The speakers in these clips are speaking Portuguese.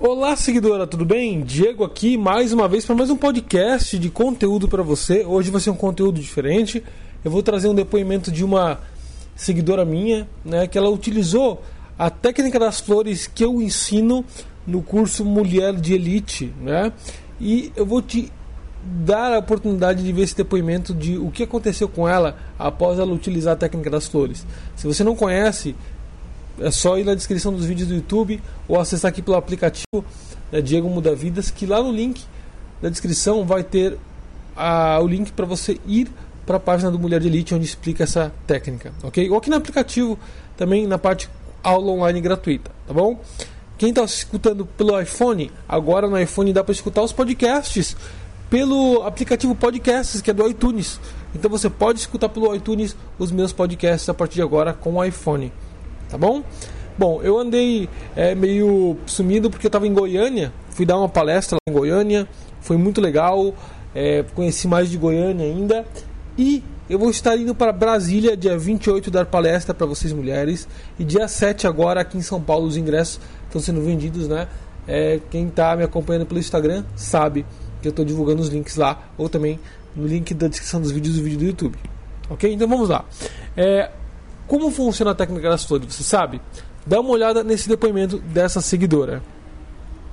Olá, seguidora, tudo bem? Diego aqui mais uma vez para mais um podcast de conteúdo para você. Hoje vai ser um conteúdo diferente. Eu vou trazer um depoimento de uma seguidora minha, né, que ela utilizou a técnica das flores que eu ensino no curso Mulher de Elite, né? E eu vou te dar a oportunidade de ver esse depoimento de o que aconteceu com ela após ela utilizar a técnica das flores. Se você não conhece, é só ir na descrição dos vídeos do YouTube ou acessar aqui pelo aplicativo né, Diego Muda Vidas, que lá no link da descrição vai ter a, o link para você ir para a página do Mulher de Elite, onde explica essa técnica, ok? Ou aqui no aplicativo, também na parte aula online gratuita, tá bom? Quem está escutando pelo iPhone, agora no iPhone dá para escutar os podcasts pelo aplicativo Podcasts, que é do iTunes. Então você pode escutar pelo iTunes os meus podcasts a partir de agora com o iPhone tá bom? Bom, eu andei é, meio sumido porque eu estava em Goiânia, fui dar uma palestra lá em Goiânia, foi muito legal, é, conheci mais de Goiânia ainda e eu vou estar indo para Brasília dia 28 dar palestra para vocês mulheres e dia 7 agora aqui em São Paulo os ingressos estão sendo vendidos, né? É, quem está me acompanhando pelo Instagram sabe que eu estou divulgando os links lá ou também no link da descrição dos vídeos do vídeo do YouTube. Ok? Então vamos lá. É, como funciona a técnica das flores, você sabe? Dá uma olhada nesse depoimento dessa seguidora.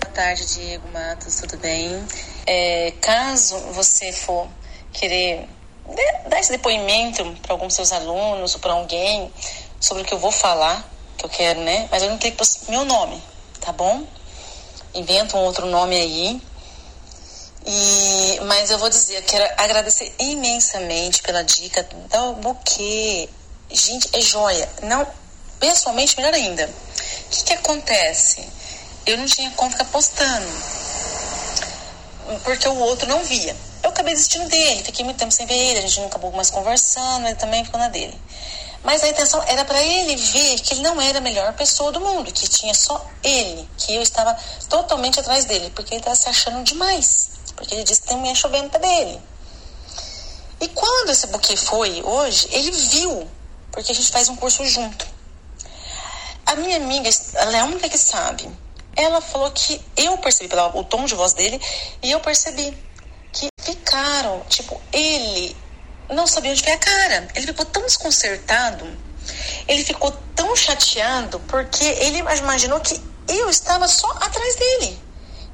Boa tarde, Diego Matos, tudo bem? É, caso você for querer dar esse depoimento para alguns seus alunos ou para alguém sobre o que eu vou falar, que eu quero, né? Mas eu não tenho meu nome, tá bom? Inventa um outro nome aí. E, mas eu vou dizer, eu quero agradecer imensamente pela dica do buquê Gente, é joia. Não, pessoalmente, melhor ainda. O que, que acontece? Eu não tinha como ficar postando. Porque o outro não via. Eu acabei desistindo dele, fiquei muito tempo sem ver ele, a gente não acabou mais conversando, ele também ficou na dele. Mas a intenção era para ele ver que ele não era a melhor pessoa do mundo, que tinha só ele, que eu estava totalmente atrás dele, porque ele estava se achando demais. Porque ele disse que tem mulher chovendo pra dele. E quando esse buquê foi hoje, ele viu porque a gente faz um curso junto. A minha amiga, ela é a única que sabe. Ela falou que eu percebi pelo tom de voz dele e eu percebi que ficaram, tipo, ele não sabia onde foi a cara. Ele ficou tão desconcertado, ele ficou tão chateado porque ele imaginou que eu estava só atrás dele.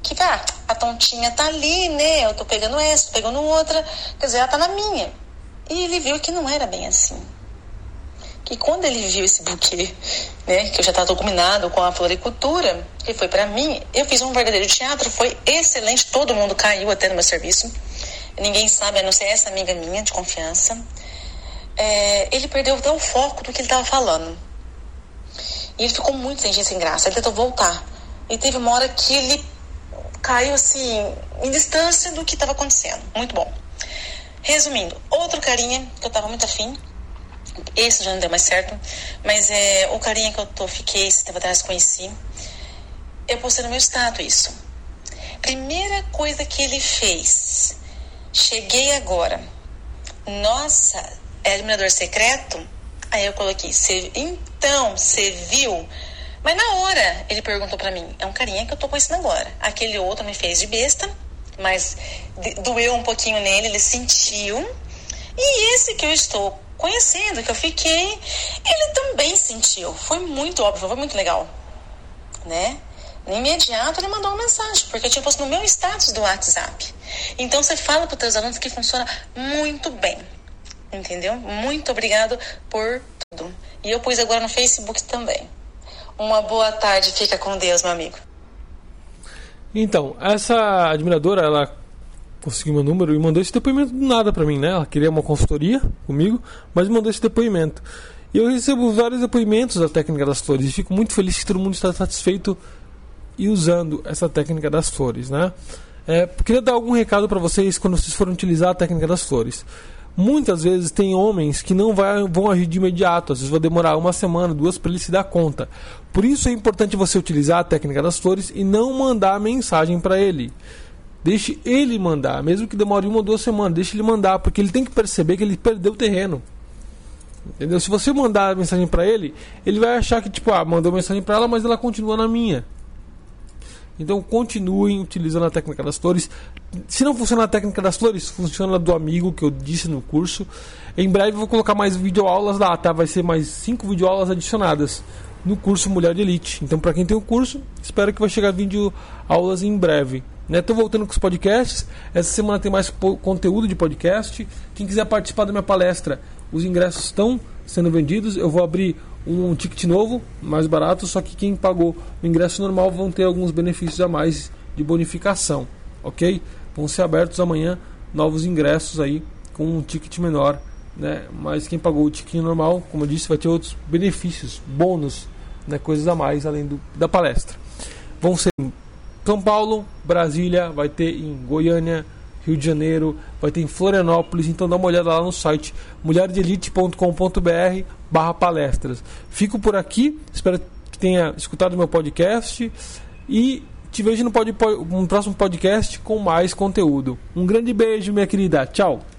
Que, ah, a tontinha tá ali, né? Eu tô pegando essa, tô pegando outra, quer dizer, ela tá na minha. E ele viu que não era bem assim que quando ele viu esse buquê, né, que eu já estava combinado com a floricultura, que foi para mim, eu fiz um verdadeiro teatro, foi excelente, todo mundo caiu até no meu serviço. Ninguém sabe, a não ser essa amiga minha de confiança. É, ele perdeu até o foco do que ele estava falando. E ele ficou muito sem sem graça. Ele tentou voltar. E teve uma hora que ele caiu assim, em distância do que estava acontecendo. Muito bom. Resumindo, outro carinha que eu estava muito afim, esse já não deu mais certo. Mas é, o carinha que eu tô, fiquei esse tempo atrás, conheci. Eu postei no meu status isso. Primeira coisa que ele fez. Cheguei agora. Nossa, é admirador secreto? Aí eu coloquei, cê, então, você viu? Mas na hora ele perguntou para mim, é um carinha que eu tô conhecendo agora. Aquele outro me fez de besta, mas doeu um pouquinho nele, ele sentiu. E esse que eu estou conhecendo, que eu fiquei, ele também sentiu. Foi muito óbvio, foi muito legal, né? No imediato ele mandou uma mensagem, porque eu tinha posto no meu status do WhatsApp. Então você fala para os alunos que funciona muito bem, entendeu? Muito obrigado por tudo. E eu pus agora no Facebook também. Uma boa tarde, fica com Deus, meu amigo. Então, essa admiradora, ela conseguiu meu número e mandou esse depoimento do nada para mim, né? Ela queria uma consultoria comigo, mas mandou esse depoimento. E eu recebo vários depoimentos da técnica das flores e fico muito feliz que todo mundo está satisfeito e usando essa técnica das flores, né? É, queria dar algum recado para vocês quando vocês forem utilizar a técnica das flores. Muitas vezes tem homens que não vai, vão agir de imediato, às vezes vai demorar uma semana, duas para ele se dar conta. Por isso é importante você utilizar a técnica das flores e não mandar mensagem para ele. Deixe ele mandar, mesmo que demore uma ou duas semanas, deixe ele mandar, porque ele tem que perceber que ele perdeu o terreno. Entendeu? Se você mandar mensagem para ele, ele vai achar que tipo, ah, mandou mensagem para ela, mas ela continua na minha. Então continuem utilizando a técnica das flores. Se não funciona a técnica das flores, funciona do amigo que eu disse no curso. Em breve eu vou colocar mais videoaulas lá, tá? Vai ser mais 5 videoaulas adicionadas no curso Mulher de Elite. Então, para quem tem o curso, espero que vai chegar vídeo aulas em breve. Estou né? voltando com os podcasts. Essa semana tem mais conteúdo de podcast. Quem quiser participar da minha palestra, os ingressos estão sendo vendidos. Eu vou abrir um ticket novo, mais barato, só que quem pagou o ingresso normal vão ter alguns benefícios a mais de bonificação, ok? Vão ser abertos amanhã novos ingressos aí com um ticket menor, né? Mas quem pagou o ticket normal, como eu disse, vai ter outros benefícios, bônus, né? Coisas a mais além do, da palestra. Vão ser São Paulo, Brasília, vai ter em Goiânia, Rio de Janeiro, vai ter em Florianópolis, então dá uma olhada lá no site mulherdelite.com.br barra palestras. Fico por aqui, espero que tenha escutado meu podcast e te vejo no, pod, no próximo podcast com mais conteúdo. Um grande beijo, minha querida. Tchau!